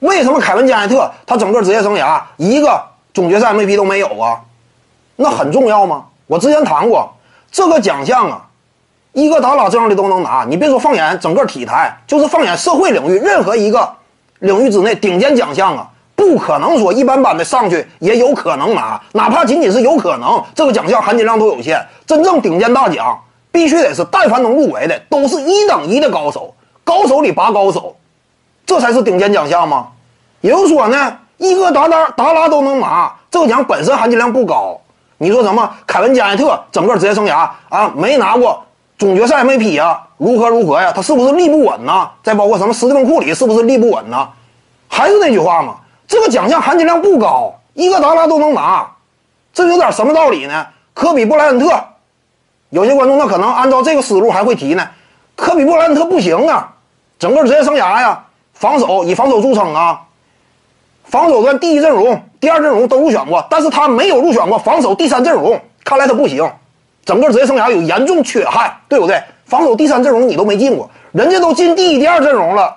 为什么凯文加内特他整个职业生涯一个总决赛 MVP 都没有啊？那很重要吗？我之前谈过，这个奖项啊，伊戈达拉这样的都能拿。你别说放眼整个体坛，就是放眼社会领域，任何一个领域之内顶尖奖项啊，不可能说一般般的上去也有可能拿，哪怕仅仅是有可能，这个奖项含金量都有限。真正顶尖大奖，必须得是但凡能入围的，都是一等一的高手，高手里拔高手，这才是顶尖奖项吗？也就是说呢，伊戈达拉达拉都能拿这个奖，本身含金量不高。你说什么？凯文加内特整个职业生涯啊，没拿过总决赛 MVP 啊，如何如何呀？他是不是立不稳呢？再包括什么斯蒂芬库里是不是立不稳呢？还是那句话嘛，这个奖项含金量不高，伊戈达拉都能拿，这有点什么道理呢？科比布莱恩特，有些观众那可能按照这个思路还会提呢，科比布莱恩特不行啊，整个职业生涯呀，防守以防守著称啊。防守端第一阵容、第二阵容都入选过，但是他没有入选过防守第三阵容，看来他不行，整个职业生涯有严重缺憾，对不对？防守第三阵容你都没进过，人家都进第一、第二阵容了，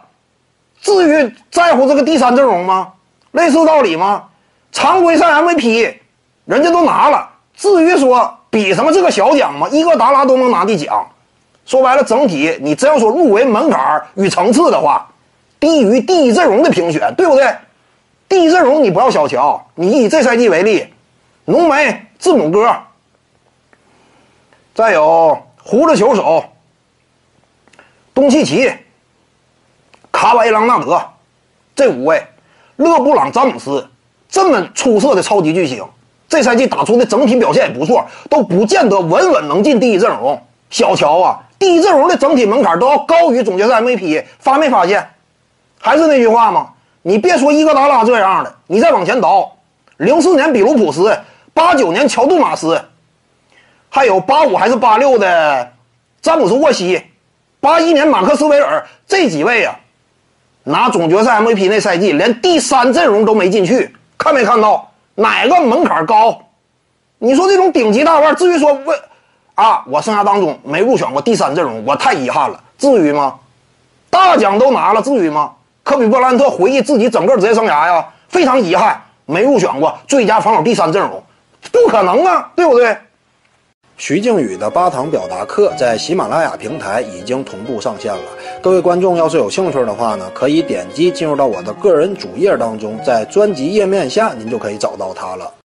至于在乎这个第三阵容吗？类似道理吗？常规赛 MVP 人家都拿了，至于说比什么这个小奖吗？伊戈达拉都能拿的奖，说白了，整体你真要说入围门槛与层次的话，低于第一阵容的评选，对不对？第一阵容你不要小瞧，你以这赛季为例，浓眉、字母哥，再有胡子球手东契奇、卡瓦伊朗纳德，这五位，勒布朗、詹姆斯这么出色的超级巨星，这赛季打出的整体表现也不错，都不见得稳稳能进第一阵容。小乔啊，第一阵容的整体门槛都要高于总决赛 MVP，发没发现？还是那句话吗？你别说伊戈达拉这样的，你再往前倒，零四年比卢普斯，八九年乔杜马斯，还有八五还是八六的詹姆斯沃西，八一年马克斯韦尔这几位啊，拿总决赛 MVP 那赛季连第三阵容都没进去，看没看到哪个门槛高？你说这种顶级大腕，至于说为啊，我生涯当中没入选过第三阵容，我太遗憾了，至于吗？大奖都拿了，至于吗？科比布莱恩特回忆自己整个职业生涯呀，非常遗憾没入选过最佳防守第三阵容，不可能啊，对不对？徐静宇的八堂表达课在喜马拉雅平台已经同步上线了，各位观众要是有兴趣的话呢，可以点击进入到我的个人主页当中，在专辑页面下您就可以找到它了。